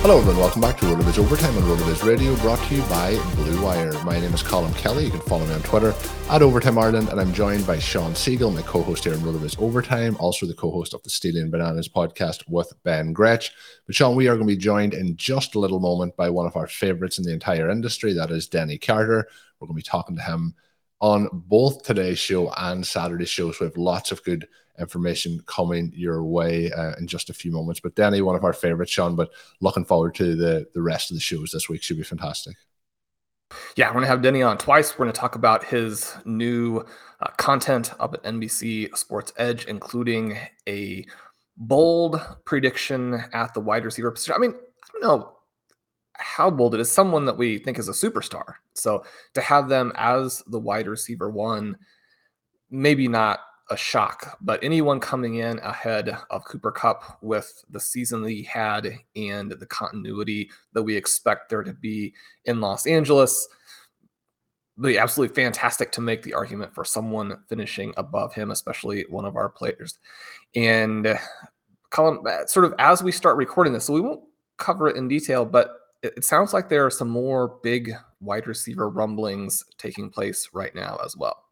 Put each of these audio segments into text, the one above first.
Hello everyone. welcome back to RotoViz Overtime on RotoViz Radio, brought to you by Blue Wire. My name is Colm Kelly. You can follow me on Twitter at Overtime Ireland, and I'm joined by Shawn Siegele, my co-host here on RotoViz Overtime, also the co-host of the Stealing Bananas podcast with Ben Gretch. But Shawn, we are going to be joined in just a little moment by one of our favorites in the entire industry, that is Denny Carter. We're going to be talking to him on both today's show and Saturday's show, so we have lots of good information coming your way uh, in just a few moments. But Denny, one of our favorites, Shawn, but looking forward to the the rest of the shows this week. Should be fantastic. Yeah, we're going to have Denny on twice. We're going to talk about his new uh, content up at NBC Sports Edge, including a bold prediction at the wide receiver position. I mean, I don't know how bold it is. Someone that we think is a superstar. So to have them as the wide receiver one, maybe not a shock, but anyone coming in ahead of Cooper Kupp with the season that he had and the continuity that we expect there to be in Los Angeles, be absolutely fantastic to make the argument for someone finishing above him, especially one of our players. And Colm, uh, sort of as we start recording this, so we won't cover it in detail, but it, it sounds like there are some more big wide receiver rumblings taking place right now as well.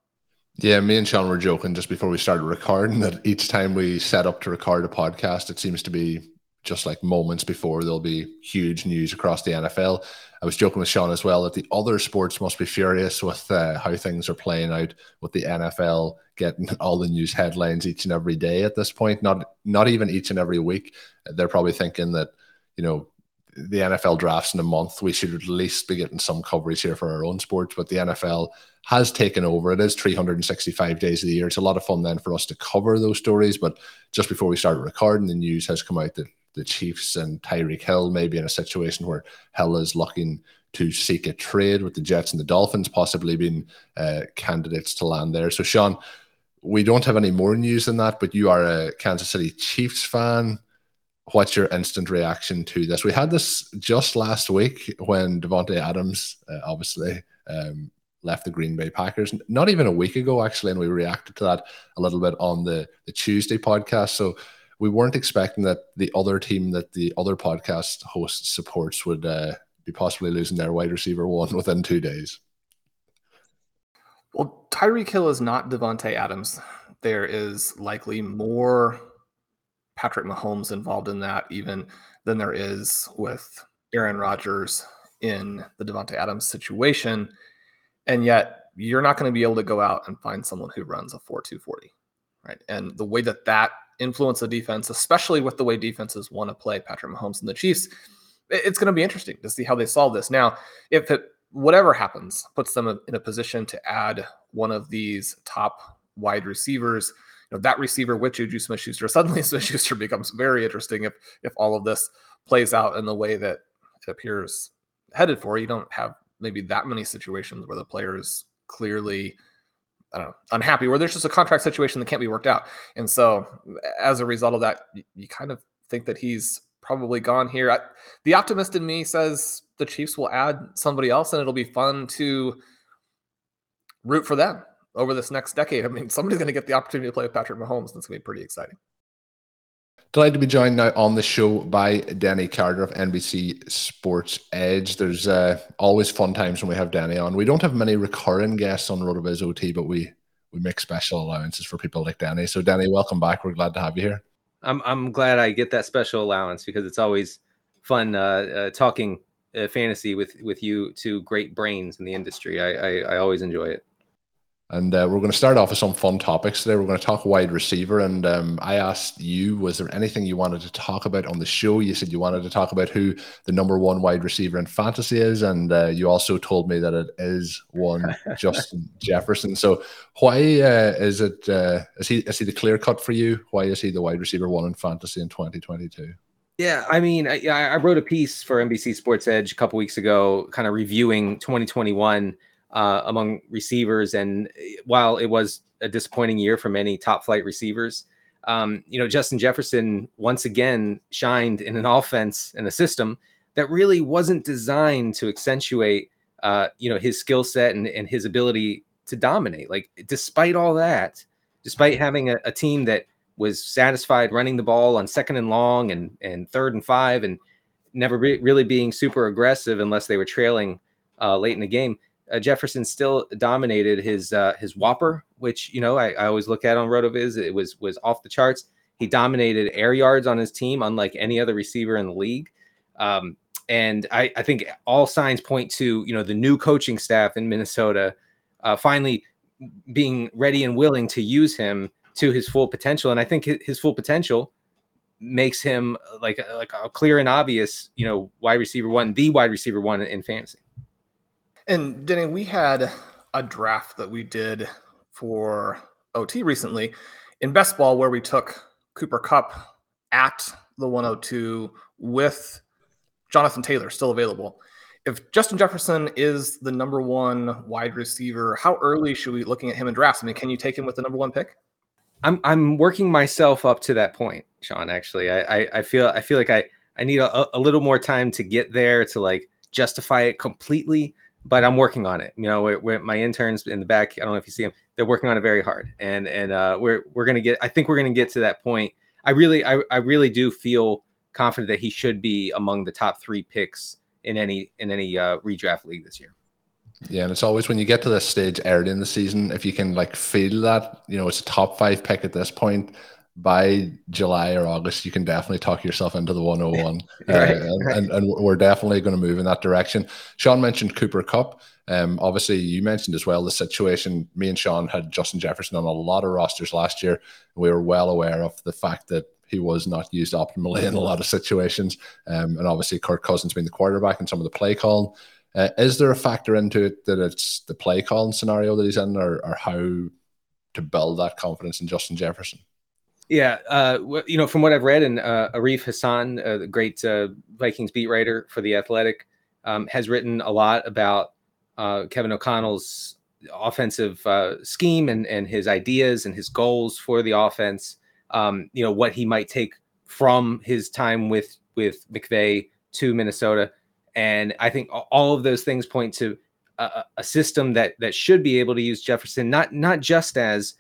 Yeah, me and Shawn were joking just before we started recording that each time we set up to record a podcast, it seems to be just like moments before there'll be huge news across the NFL. I was joking with Shawn as well that the other sports must be furious with uh, how things are playing out with the NFL getting all the news headlines each and every day at this point. Not not even each and every week. They're probably thinking that you know the NFL drafts in a month. We should at least be getting some coverage here for our own sports. But the NFL has taken over. It is 365 days of the year. It's a lot of fun then for us to cover those stories. But just before we started recording, the news has come out that the Chiefs and Tyreek Hill may be in a situation where Hill is looking to seek a trade with the Jets and the Dolphins, possibly being uh, candidates to land there. So, Shawn, we don't have any more news than that, but you are a Kansas City Chiefs fan what's your instant reaction to this? We had this just last week when Davante Adams uh, obviously um, left the Green Bay Packers, not even a week ago actually, and we reacted to that a little bit on the the Tuesday podcast. So we weren't expecting that the other team that the other podcast host supports would uh, be possibly losing their wide receiver one within two days. Well, Tyreek Hill is not Davante Adams. There is likely more Patrick Mahomes involved in that even than there is with Aaron Rodgers in the Davante Adams situation. And yet you're not going to be able to go out and find someone who runs a 4-2-40, right? And the way that that influence the defense, especially with the way defenses want to play Patrick Mahomes and the Chiefs, it's going to be interesting to see how they solve this. Now, if it whatever happens puts them in a position to add one of these top wide receivers – know that receiver with Juju Smith Schuster, suddenly Smith Schuster becomes very interesting if if all of this plays out in the way that it appears headed for. You don't have maybe that many situations where the player is clearly I don't know, unhappy, where there's just a contract situation that can't be worked out. And so as a result of that, you, kind of think that he's probably gone here. I, the optimist in me says the Chiefs will add somebody else and it'll be fun to root for them over this next decade. I mean, somebody's going to get the opportunity to play with Patrick Mahomes. That's going to be pretty exciting. Delighted to be joined now on the show by Denny Carter of NBC Sports Edge. There's uh, always fun times when we have Denny on. We don't have many recurring guests on RotoViz OT, but we we make special allowances for people like Denny. So, Denny, welcome back. We're glad to have you here. I'm I'm glad I get that special allowance because it's always fun uh, uh, talking uh, fantasy with with you two great brains in the industry. I I, I always enjoy it. And uh, we're going to start off with some fun topics today. We're going to talk wide receiver. And um, I asked you, was there anything you wanted to talk about on the show? You said you wanted to talk about who the number one wide receiver in fantasy is. And uh, you also told me that it is one Justin Jefferson. So why uh, is it, uh, is he, is he the clear cut for you? Why is he the wide receiver one in fantasy in 2022? Yeah, I mean, I, I wrote a piece for NBC Sports Edge a couple weeks ago, kind of reviewing 2021 uh, among receivers. And eh, while it was a disappointing year for many top flight receivers, um, you know, Justin Jefferson once again shined in an offense and a system that really wasn't designed to accentuate, uh, you know, his skill set and, and his ability to dominate. Like, despite all that, despite having a, a team that was satisfied running the ball on second and long and, and third and five and never re- really being super aggressive unless they were trailing uh, late in the game uh, Jefferson still dominated his uh, his WOPR, which you know I, I always look at on Rotoviz. It was was off the charts. He dominated air yards on his team, unlike any other receiver in the league. Um, and I, I, think all signs point to you know the new coaching staff in Minnesota uh, finally being ready and willing to use him to his full potential. And I think his full potential makes him like like a clear and obvious you know wide receiver one, the wide receiver one in fantasy. And Denny, we had a draft that we did for OT recently in best ball where we took Cooper Kupp at the 102 with Jonathan Taylor still available. If Justin Jefferson is the number one wide receiver, how early should we be looking at him in drafts? I mean, can you take him with the number one pick? I'm I'm working myself up to that point, Shawn. Actually, I I, I feel I feel like I I need a, a little more time to get there to like justify it completely but I'm working on it. You know, we're, we're, my interns in the back. I don't know if you see them. They're working on it very hard, and and uh, we're we're gonna get. I think we're gonna get to that point. I really, I, I really do feel confident that he should be among the top three picks in any in any uh, redraft league this year. Yeah, and it's always when you get to this stage early in the season, if you can like feel that, you know, it's a top five pick at this point, by July or August, you can definitely talk yourself into the 101. right, uh, right. And, and, we're definitely going to move in that direction. Shawn mentioned Cooper Kupp. Um, obviously, you mentioned as well the situation. Me and Sean had Justin Jefferson on a lot of rosters last year. We were well aware of the fact that he was not used optimally in a lot of situations. Um, and obviously, Kirk Cousins being the quarterback and some of the play calling. Uh, is there a factor into it that it's the play calling scenario that he's in, or, or how to build that confidence in Justin Jefferson? Yeah, uh, you know, from what I've read, and uh, Arif Hassan, uh, the great uh, Vikings beat writer for the Athletic, um, has written a lot about uh, Kevin O'Connell's offensive uh, scheme and and his ideas and his goals for the offense. Um, you know, what he might take from his time with with McVay to Minnesota, and I think all of those things point to a, a system that that should be able to use Jefferson not not just as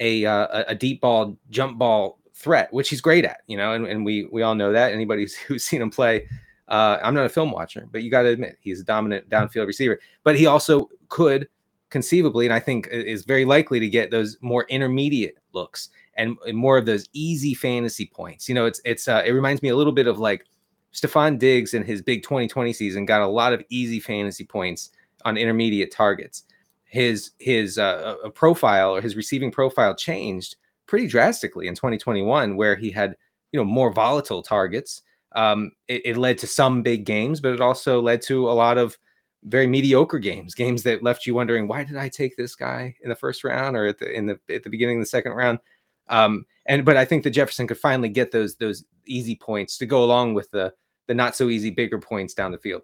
a uh, a deep ball jump ball threat, which he's great at, you know, and, and we we all know that. Anybody who's seen him play, uh, I'm not a film watcher, but you got to admit he's a dominant downfield receiver. But he also could conceivably, and I think is very likely to get those more intermediate looks and, and more of those easy fantasy points. You know, it's it's uh, it reminds me a little bit of like Stefon Diggs in his big 2020 season got a lot of easy fantasy points on intermediate targets his his uh, uh, profile or his receiving profile changed pretty drastically in 2021, where he had you know more volatile targets. Um, it, it, led to some big games, but it also led to a lot of very mediocre games, games that left you wondering why did I take this guy in the first round or at the in the at the beginning of the second round. Um, and but I think that Jefferson could finally get those those easy points to go along with the the not so easy bigger points down the field.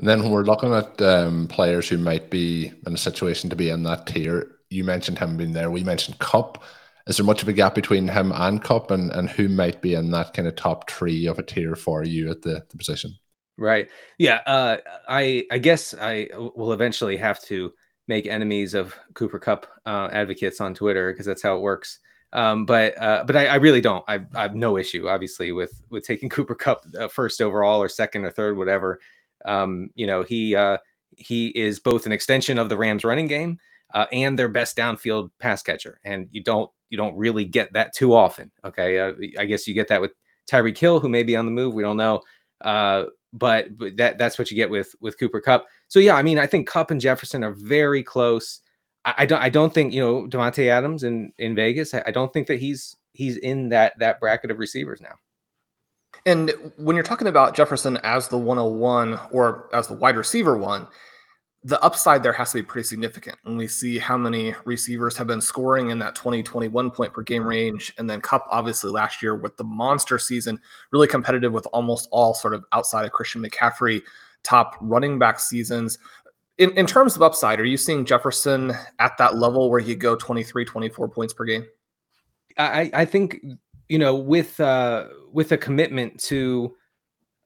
And then when we're looking at um, players who might be in a situation to be in that tier, you mentioned him being there. We mentioned Kupp. Is there much of a gap between him and Kupp, and, and who might be in that kind of top three of a tier for you at the, the position? Right. Yeah. Uh, I I guess I will eventually have to make enemies of Cooper Kupp uh, advocates on Twitter because that's how it works. Um, but uh, but I, I, really don't. I, I, have no issue, obviously, with with taking Cooper Kupp uh, first overall or second or third, whatever. Um, you know, he uh, he is both an extension of the Rams running game uh, and their best downfield pass catcher, and you don't you don't really get that too often. Okay, uh, I guess you get that with Tyreek Hill, who may be on the move. We don't know. Uh, but, but that that's what you get with with Cooper Kupp. So yeah, I mean, I think Kupp and Jefferson are very close. I, don't I don't think you know Davante Adams in in Vegas. I don't think that he's he's in that that bracket of receivers now. And when you're talking about Jefferson as the 101 or as the wide receiver one, the upside there has to be pretty significant. And we see how many receivers have been scoring in that 20, 21 point per game range. And then Kupp, obviously, last year with the monster season, really competitive with almost all sort of outside of Christian McCaffrey top running back seasons in, in terms of upside, are you seeing Jefferson at that level where he go 23, 24 points per game? I, I think, you know, with uh with a commitment to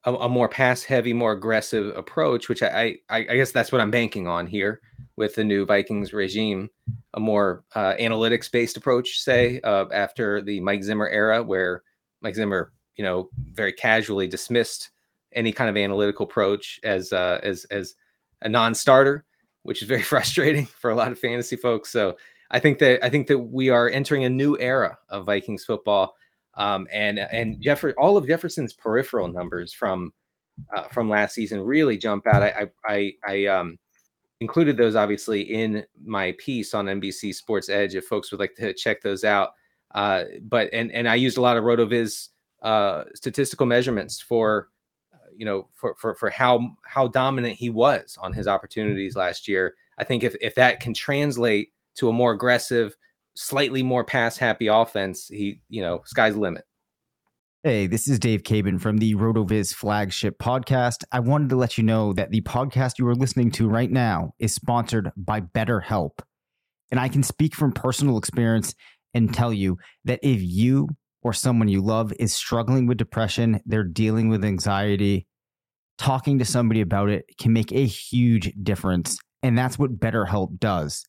a, a more pass heavy, more aggressive approach, which I, I, I guess that's what I'm banking on here with the new Vikings regime, a more uh, analytics based approach, say, uh, after the Mike Zimmer era, where Mike Zimmer, you know, very casually dismissed any kind of analytical approach as uh, as as a non-starter, which is very frustrating for a lot of fantasy folks. So I think that I think that we are entering a new era of Vikings football. Um, and and all of Jefferson's peripheral numbers from uh, from last season really jump out. I I, I um, included those obviously in my piece on NBC Sports Edge if folks would like to check those out. Uh, but and and I used a lot of Rotoviz uh, statistical measurements for you know, for for for how how dominant he was on his opportunities last year. I think if if that can translate to a more aggressive, slightly more pass happy offense, he you know, sky's the limit. Hey, this is Dave Caban from the RotoViz flagship podcast. I wanted to let you know that the podcast you are listening to right now is sponsored by BetterHelp. And I can speak from personal experience and tell you that if you or someone you love is struggling with depression, they're dealing with anxiety, talking to somebody about it can make a huge difference. And that's what BetterHelp does.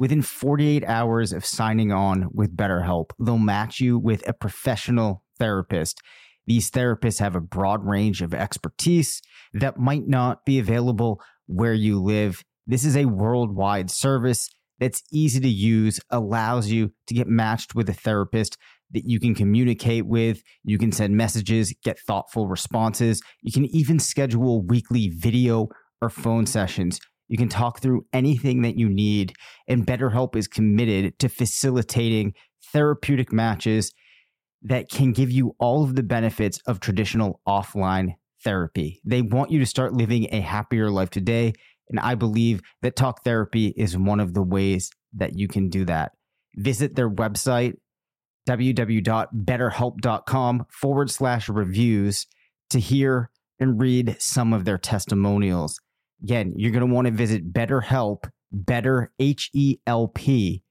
Within 48 hours of signing on with BetterHelp, they'll match you with a professional therapist. These therapists have a broad range of expertise that might not be available where you live. This is a worldwide service that's easy to use, allows you to get matched with a therapist that you can communicate with. You can send messages, get thoughtful responses. You can even schedule weekly video or phone sessions. You can talk through anything that you need. And BetterHelp is committed to facilitating therapeutic matches that can give you all of the benefits of traditional offline therapy. They want you to start living a happier life today. And I believe that talk therapy is one of the ways that you can do that. Visit their website www.betterhelp.com forward slash reviews to hear and read some of their testimonials. Again, you're going to want to visit BetterHelp, Better H E L P,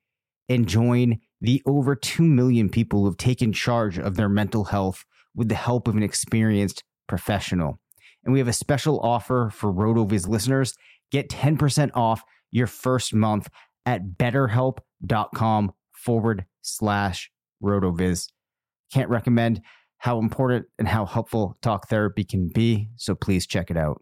and join the over 2 million people who have taken charge of their mental health with the help of an experienced professional. And we have a special offer for RotoViz listeners. Get 10% off your first month at betterhelp.com forward slash RotoViz. Can't recommend how important and how helpful talk therapy can be, so please check it out.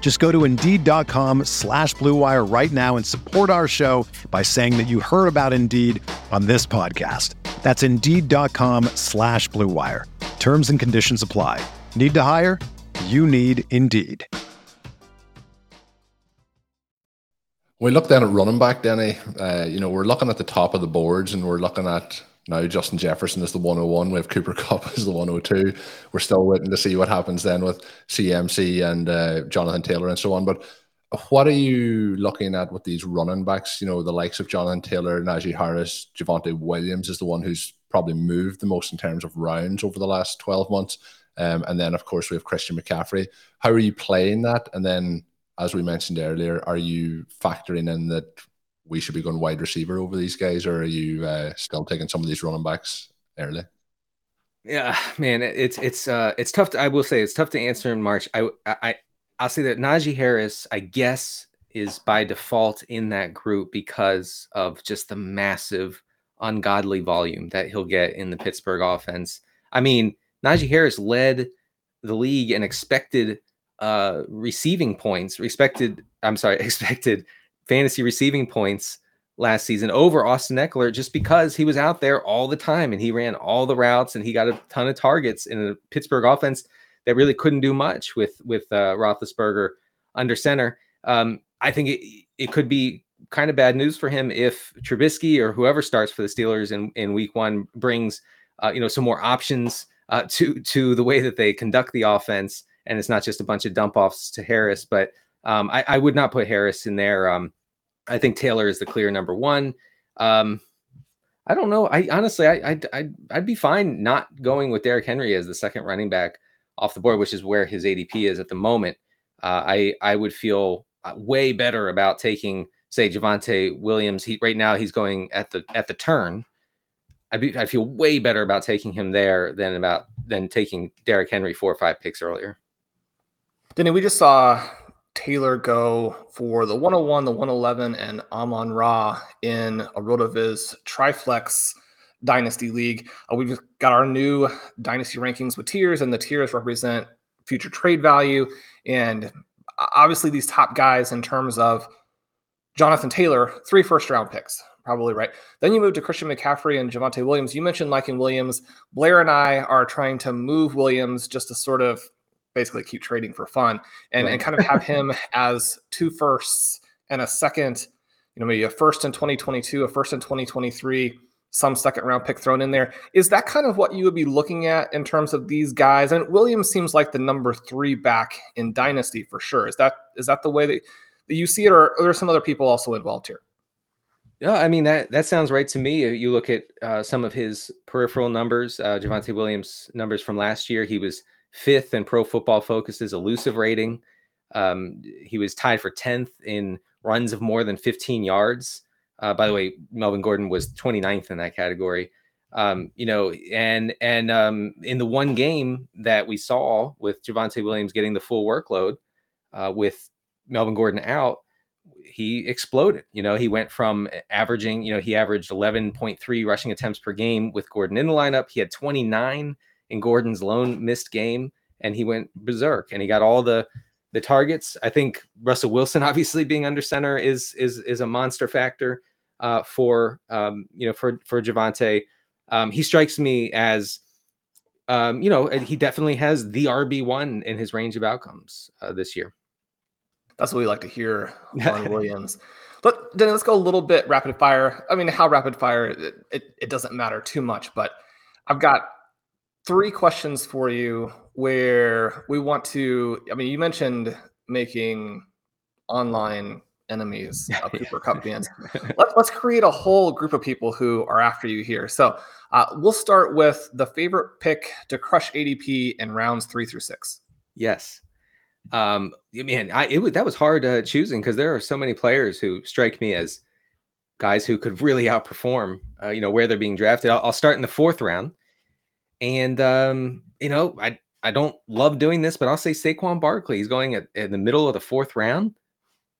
Just go to Indeed.com slash BlueWire right now and support our show by saying that you heard about Indeed on this podcast. That's Indeed.com slash BlueWire. Terms and conditions apply. Need to hire? You need Indeed. We look down at running back, Denny. Uh, you know, we're looking at the top of the boards and we're looking at now Justin Jefferson is the 101. We have Cooper Kupp as the 102. We're still waiting to see what happens then with CMC and uh, Jonathan Taylor and so on. But what are you looking at with these running backs? You know, the likes of Jonathan Taylor, Najee Harris, Javonte Williams is the one who's probably moved the most in terms of rounds over the last 12 months. Um, and then, of course, we have Christian McCaffrey. How are you playing that? And then, as we mentioned earlier, are you factoring in that we should be going wide receiver over these guys, or are you uh, still taking some of these running backs early? Yeah, man, it's it's uh it's tough. To, I will say it's tough to answer in March. I I I'll say that Najee Harris, I guess, is by default in that group because of just the massive, ungodly volume that he'll get in the Pittsburgh offense. I mean, Najee Harris led the league in expected uh receiving points, respected. I'm sorry, expected fantasy receiving points last season over Austin Ekeler just because he was out there all the time and he ran all the routes and he got a ton of targets in a Pittsburgh offense that really couldn't do much with with uh, Roethlisberger under center. Um, I think it it could be kind of bad news for him if Trubisky or whoever starts for the Steelers in, in Week One brings uh, you know some more options uh, to to the way that they conduct the offense, and it's not just a bunch of dump offs to Harris. But um, I, I, would not put Harris in there. Um, I think Taylor is the clear number one. Um, I don't know. I honestly, I, I'd, I'd, I'd be fine not going with Derrick Henry as the second running back off the board, which is where his ADP is at the moment. Uh, I I would feel uh, way better about taking, say, Javonte Williams. He right now he's going at the at the turn. I be I feel way better about taking him there than about than taking Derrick Henry four or five picks earlier. Denny, we just saw Taylor go for the 101, the 111, and Amon Ra in a RotoViz Triflex Dynasty League. Uh, we've got our new Dynasty rankings with tiers, and the tiers represent future trade value. And obviously, these top guys in terms of Jonathan Taylor, three first round picks, probably right. Then you move to Christian McCaffrey and Javonte Williams. You mentioned liking Williams. Blair and I are trying to move Williams just to sort of basically keep trading for fun and, right. and kind of have him as two firsts and a second, you know, maybe a first in 2022, a first in 2023, some second round pick thrown in there. Is that kind of what you would be looking at in terms of these guys? And Williams seems like the number three back in Dynasty for sure. Is that is that the way that, that you see it, or are there some other people also involved here? Yeah, I mean that that sounds right to me. You look at uh, some of his peripheral numbers, uh, Javonte Williams numbers from last year. He was fifth in Pro Football Focus's elusive rating. Um, he was tied for 10th in runs of more than 15 yards. Uh, by the way, Melvin Gordon was 29th in that category. Um, you know, and and um, in the one game that we saw with Javonte Williams getting the full workload, uh, with Melvin Gordon out, he exploded. You know, he went from averaging, you know, he averaged 11.3 rushing attempts per game with Gordon in the lineup. He had 29 in Gordon's lone missed game, and he went berserk and he got all the the targets. I think Russell Wilson, obviously being under center, is is is a monster factor uh, for um, you know for for Javonte. Um, he strikes me as um, you know he definitely has the RB one in his range of outcomes uh, this year. That's what we like to hear on Williams. But then let's go a little bit rapid fire. I mean, how rapid fire it, it, it doesn't matter too much, but I've got three questions for you where we want to. I mean, you mentioned making online enemies of Cooper Kupp fans. Let, us create a whole group of people who are after you here. So uh, we'll start with the favorite pick to crush ADP in rounds three through six. Yes. Um, man, I it was that was hard uh, choosing because there are so many players who strike me as guys who could really outperform. Uh, you know where they're being drafted. I'll, I'll start in the fourth round. And um, you know, I I don't love doing this, but I'll say Saquon Barkley. He's going at, in the middle of the fourth round.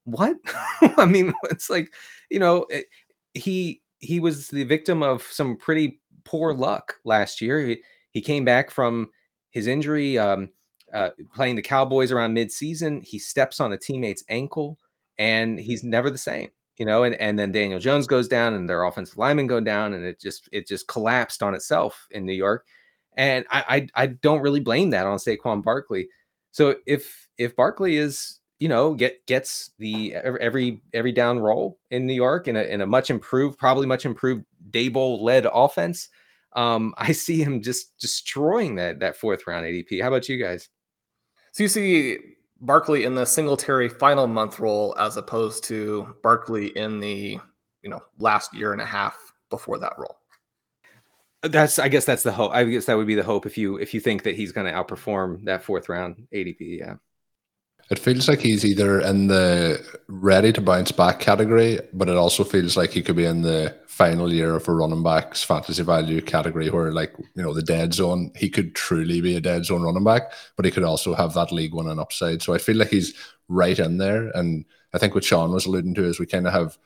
What? I mean, it's like, you know, it, eh, he he was the victim of some pretty poor luck last year. He, he came back from his injury, um, uh, playing the Cowboys around midseason. He steps on a teammate's ankle, and he's never the same. You know, and, and then Daniel Jones goes down, and their offensive linemen go down, and it just it just collapsed on itself in New York and I, I I don't really blame that on Saquon Barkley. So if if Barkley is you know get gets the every every down roll in New York in a in a much improved, probably much improved Daboll led offense, um, I see him just destroying that that fourth round ADP. How about you guys? So you see Barkley in the Singletary final month role as opposed to Barkley in the you know last year and a half before that role. That's I guess that's the hope. I guess that would be the hope if you if you think that he's going to outperform that fourth round ADP. Yeah. It feels like he's either in the ready to bounce back category, but it also feels like he could be in the final year of a running back's fantasy value category where, like, you know, the dead zone, he could truly be a dead zone running back, but he could also have that league one and upside. So I feel like he's right in there. And I think what Shawn was alluding to is we kind of have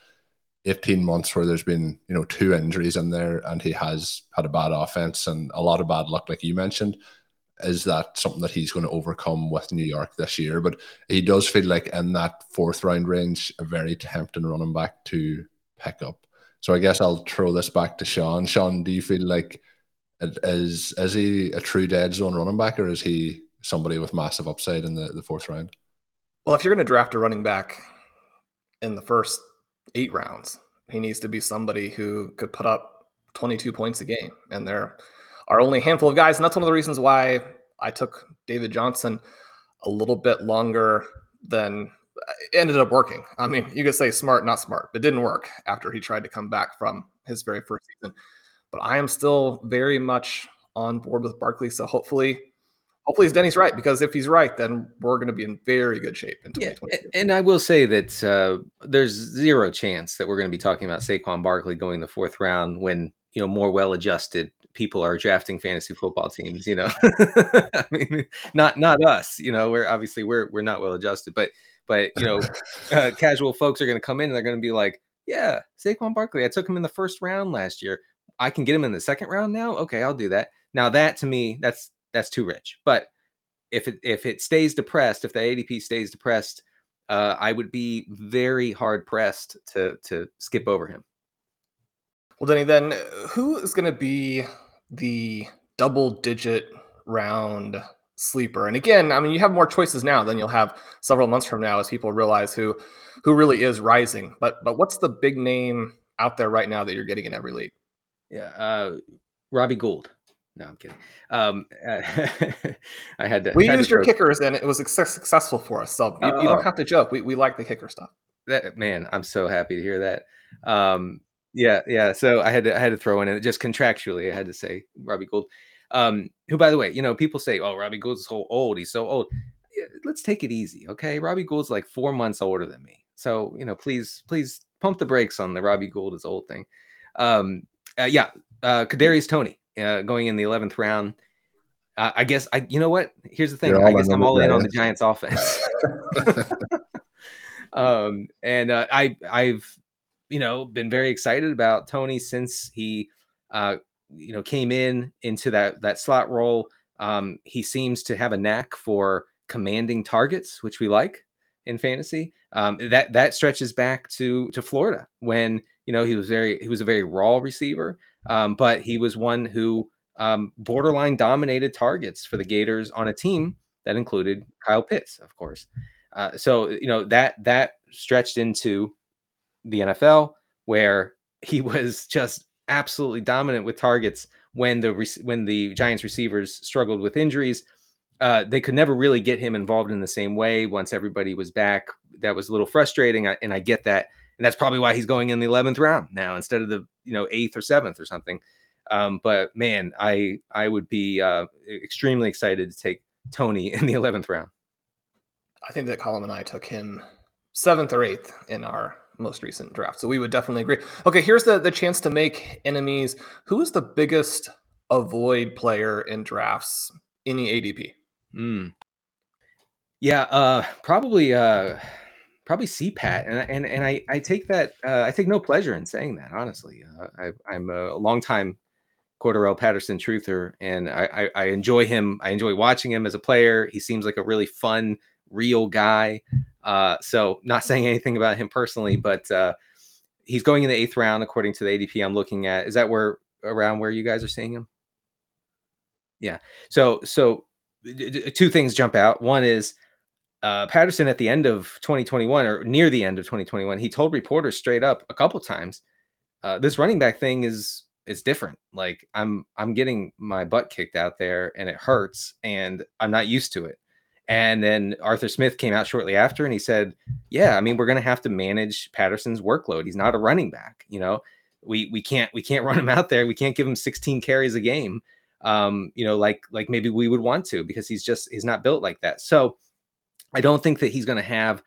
18 months where there's been, you know, two injuries in there and he has had a bad offense and a lot of bad luck, like you mentioned is that something that he's going to overcome with New York this year? But he does feel like in that fourth round range, a very tempting running back to pick up. So I guess I'll throw this back to Shawn. Shawn, do you feel like is is he a true dead zone running back, or is he somebody with massive upside in the, the fourth round? Well, if you're going to draft a running back in the first eight rounds, he needs to be somebody who could put up 22 points a game, and there are only a handful of guys. And that's one of the reasons why I took David Johnson a little bit longer than ended up working. I mean, you could say smart, not smart. It didn't work after he tried to come back from his very first season. But I am still very much on board with Barkley. So hopefully, hopefully Denny's right because if he's right, then we're going to be in very good shape in 2022. Yeah, and I will say that uh, there's zero chance that we're going to be talking about Saquon Barkley going the fourth round when you know more well-adjusted people are drafting fantasy football teams you know? I mean not not us you know we're obviously we're we're not well adjusted but but you know uh, casual folks are going to come in and they're going to be like yeah Saquon Barkley I took him in the first round last year. I can get him in the second round now? Okay I'll do that. Now that to me that's that's too rich but if it if it stays depressed if the ADP stays depressed uh, I would be very hard pressed to to skip over him well, Denny, then who is going to be the double digit round sleeper? And again, I mean, you have more choices now than you'll have several months from now as people realize who who really is rising. But but what's the big name out there right now that you're getting in every league? Yeah, uh, Robbie Gould. No, I'm kidding. Um, I had to. We had used to your kickers, and it was successful for us. So you, you don't Oh. have to joke. We, we like the kicker stuff. that man i'm so happy to hear that um yeah yeah so i had to i had to throw in it just contractually i had to say robbie gould um who by the way you know people say oh robbie gould's so old he's so old Yeah, let's take it easy okay robbie gould's like four months older than me so you know please please pump the brakes on the robbie gould is old thing um uh, yeah uh kadarius toney uh, going in the 11th round. Uh, i guess i you know what? Here's the thing. I guess i'm all in on the Giants. giants offense. Um and uh, i i've you know been very excited about toney since he uh you know came in into that that slot role. Um he seems to have a knack for commanding targets which we like in fantasy. Um that that stretches back to to florida when you know he was very he was a very raw receiver um but he was one who um borderline dominated targets for the gators on a team that included kyle pitts of course uh, so you know that that stretched into the NFL where he was just absolutely dominant with targets when the when the Giants receivers struggled with injuries. Uh, they could never really get him involved in the same way once everybody was back. That was a little frustrating, and I get that. And that's probably why he's going in the eleventh round now instead of the you know eighth or seventh or something. Um, but man, I I would be uh, extremely excited to take Toney in the eleventh round. I think that Colm and I took him seventh or eighth in our most recent draft. So we would definitely agree. Okay, here's the the chance to make enemies. Who is the biggest avoid player in drafts? Any ADP? Mm. Yeah, uh, probably, uh, probably CPAT, and and and I I take that uh, I take no pleasure in saying that. Honestly, uh, I, I'm a longtime Cordarrelle Patterson truther, and I, I I enjoy him. I enjoy watching him as a player. He seems like a really fun, real guy. Uh, so not saying anything about him personally, but uh, he's going in the eighth round according to the ADP I'm looking at. Is that where around where you guys are seeing him? Yeah. So so two things jump out. One is uh, Patterson at the end of 2021 or near the end of 2021, he told reporters straight up a couple times, uh, this running back thing is is different. Like I'm I'm getting my butt kicked out there and it hurts and I'm not used to it. And then Arthur Smith came out shortly after and he said, "Yeah, I mean we're going to have to manage Patterson's workload. He's not a running back, you know. We we can't we can't run him out there. We can't give him 16 carries a game. Um, you know, like like maybe we would want to because he's just he's not built like that. So I don't think that he's going to have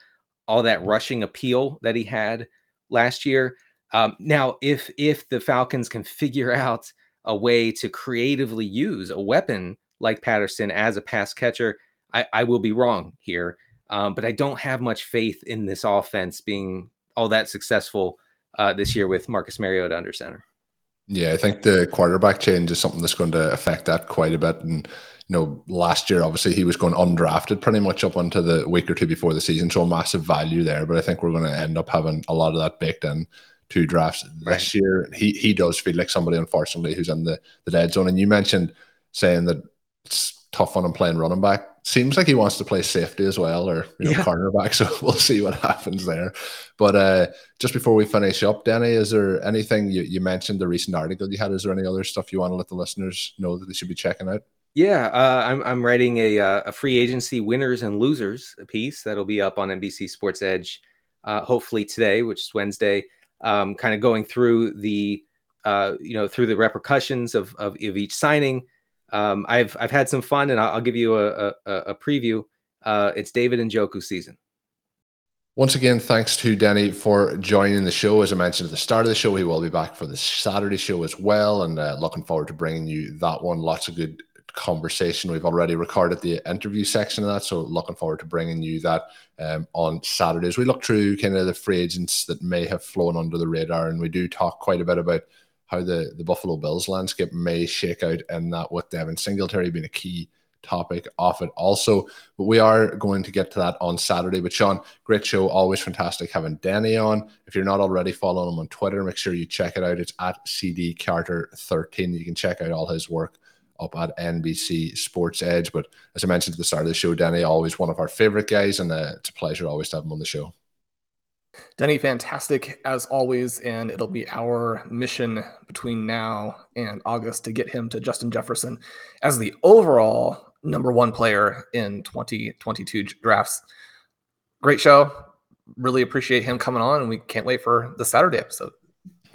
all that rushing appeal that he had last year. Um, now, if if the Falcons can figure out a way to creatively use a weapon like Patterson as a pass catcher, I, I will be wrong here. Um, but I don't have much faith in this offense being all that successful uh, this year with Marcus Mariota under center. Yeah, I think the quarterback change is something that's going to affect that quite a bit. And you know, last year obviously he was going undrafted pretty much up until the week or two before the season, so massive value there. But I think we're going to end up having a lot of that baked in two drafts right. this year. He he does feel like somebody, unfortunately, who's in the the dead zone. And you mentioned saying that it's tough on him playing running back. Seems like he wants to play safety as well, or you know, yeah. cornerback. So we'll see what happens there. But uh, just before we finish up, Denny, is there anything you, you mentioned the recent article you had? Is there any other stuff you want to let the listeners know that they should be checking out? Yeah, uh, I'm I'm writing a uh, a free agency winners and losers piece that'll be up on NBC Sports Edge, uh, hopefully today, which is Wednesday. Um, kind of going through the uh, you know through the repercussions of of, of each signing. Um, I've I've had some fun, and I'll, I'll give you a a, a preview. Uh, it's David Njoku season. Once again, thanks to Denny for joining the show. As I mentioned at the start of the show, he will be back for the Saturday show as well, and looking forward to bringing you that one. Lots of good conversation. We've already recorded the interview section of that, so looking forward to bringing you that um, on Saturdays. We look through kind of the free agents that may have flown under the radar, and we do talk quite a bit about how the, the Buffalo Bills landscape may shake out, and that with Devin Singletary being a key topic of it also. But we are going to get to that on Saturday. But Sean, great show. Always fantastic having Denny on. If you're not already following him on Twitter, make sure you check it out. It's at CD Carter 13. You can check out all his work up at NBC Sports Edge. But as I mentioned at the start of the show, Denny, always one of our favorite guys, and uh, it's a pleasure always to have him on the show. Denny, fantastic as always, and it'll be our mission between now and August to get him to Justin Jefferson as the overall number one player in 2022 drafts. Great show. Really appreciate him coming on, and we can't wait for the Saturday episode.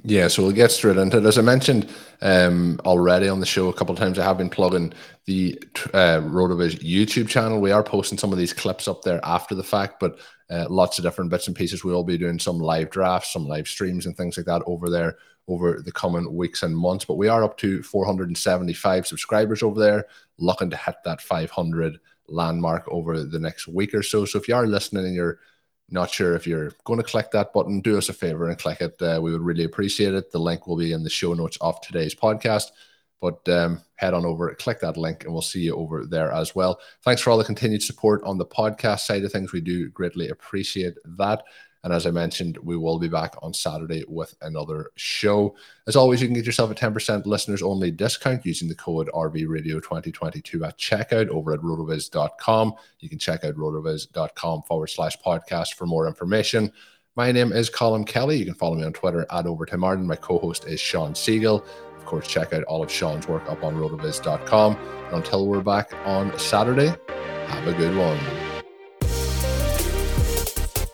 Yeah, so we'll get straight into it. As I mentioned um, already on the show a couple of times, I have been plugging the uh, RotoViz YouTube channel. We are posting some of these clips up there after the fact, but uh, lots of different bits and pieces. We'll be doing some live drafts, some live streams, and things like that over there over the coming weeks and months. But we are up to 475 subscribers over there, looking to hit that 500 landmark over the next week or so. So if you are listening and you're not sure if you're going to click that button, do us a favor and click it. Uh, we would really appreciate it. The link will be in the show notes of today's podcast. But um, head on over, click that link, and we'll see you over there as well. Thanks for all the continued support on the podcast side of things. We do greatly appreciate that. And as I mentioned, we will be back on Saturday with another show. As always, you can get yourself a 10% listeners only discount using the code RVRadio2022 at checkout over at rotoviz.com. You can check out rotoviz.com forward slash podcast for more information. My name is Colm Kelly. You can follow me on Twitter at Overtime Martin. My co host is Shawn Siegele. Of course, check out all of Shawn's work up on rotoviz.com. And until we're back on Saturday, have a good one.